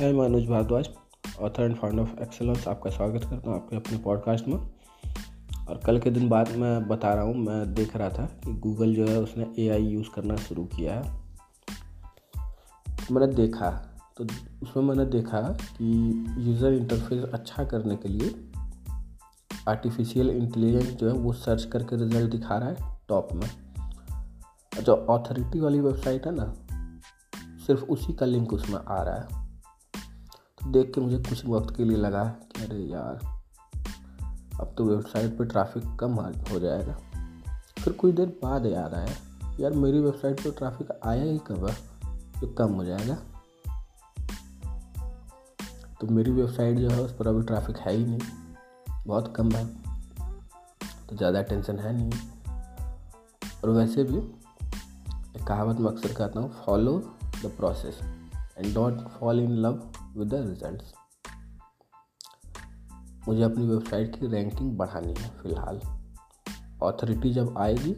मैं Manoj Bhardwaj author and founder of excellence आपका स्वागत करता हूँ आपके अपने पॉडकास्ट में। और कल के दिन बाद मैं बता रहा हूँ, मैं देख रहा था कि गूगल जो है उसने एआई यूज़ करना शुरू किया है। मैंने देखा तो उसमें मैंने देखा कि यूज़र इंटरफेस अच्छा करने के लिए आर्टिफिशियल इंटेलिजेंस जो है वो सर्च करके रिज़ल्ट दिखा रहा है टॉप में। जो अथॉरिटी वाली वेबसाइट है ना, सिर्फ़ उसी का लिंक उसमें आ रहा है। देख के मुझे कुछ वक्त के लिए लगा कि अरे यार, अब तो वेबसाइट पे ट्रैफ़िक कम हो जाएगा। फिर कुछ देर बाद याद आया, यार मेरी वेबसाइट पे ट्रैफ़िक आया ही कब है? कम हो जाएगा। तो मेरी वेबसाइट जो है, उस पर अभी ट्रैफ़िक है ही नहीं। बहुत कम है। तो ज़्यादा टेंशन है नहीं। और वैसे भी, एक कहावत मैं अक्सर कहता हूँ follow the process and don't fall in love with the results मुझे अपनी वेबसाइट की रैंकिंग बढ़ानी है फ़िलहाल। ऑथोरिटी जब आएगी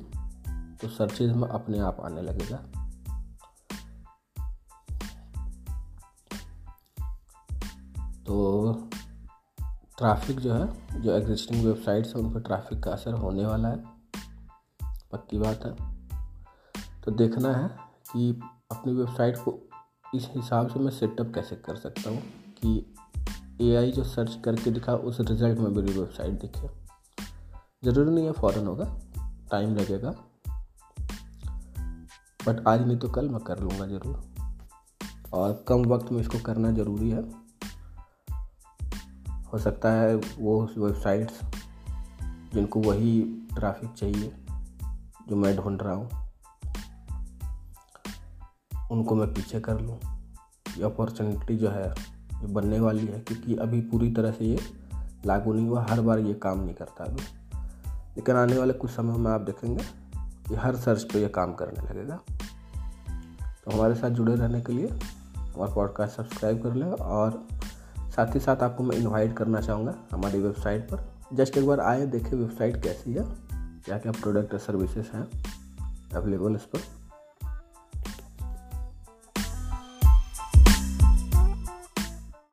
तो सर्चेज में अपने आप आने लगेगा। तो ट्रैफ़िक जो है, जो एग्जिस्टिंग वेबसाइट्स हैं, उन पर ट्रैफ़िक का असर होने वाला है। पक्की बात है। तो देखना है कि अपनी वेबसाइट को इस हिसाब से मैं सेटअप कैसे कर सकता हूँ कि एआई जो सर्च करके दिखा, उस रिज़ल्ट में मेरी वेबसाइट दिखे। ज़रूरी नहीं है फ़ौरन होगा टाइम लगेगा। बट आज नहीं तो कल मैं कर लूँगा ज़रूर। और कम वक्त में इसको करना ज़रूरी है। हो सकता है वो वेबसाइट्स जिनको वही ट्रैफ़िक चाहिए, जो मैं ढूंढ रहा हूँ। उनको मैं पीछे कर लूँ। ये अपॉर्चुनिटी जो है, ये बनने वाली है, क्योंकि अभी पूरी तरह से ये लागू नहीं हुआ। हर बार ये काम नहीं करता अभी। लेकिन आने वाले कुछ समय में आप देखेंगे कि हर सर्च पे ये काम करने लगेगा। तो हमारे साथ जुड़े रहने के लिए हमारा पॉडकास्ट सब्सक्राइब कर लें और साथ ही साथ आपको मैं इनवाइट करना चाहूँगा हमारी वेबसाइट पर। जस्ट एक बार आए, देखें वेबसाइट कैसी है क्या क्या प्रोडक्ट और सर्विसेज़ हैं अवेलेबल इस पर।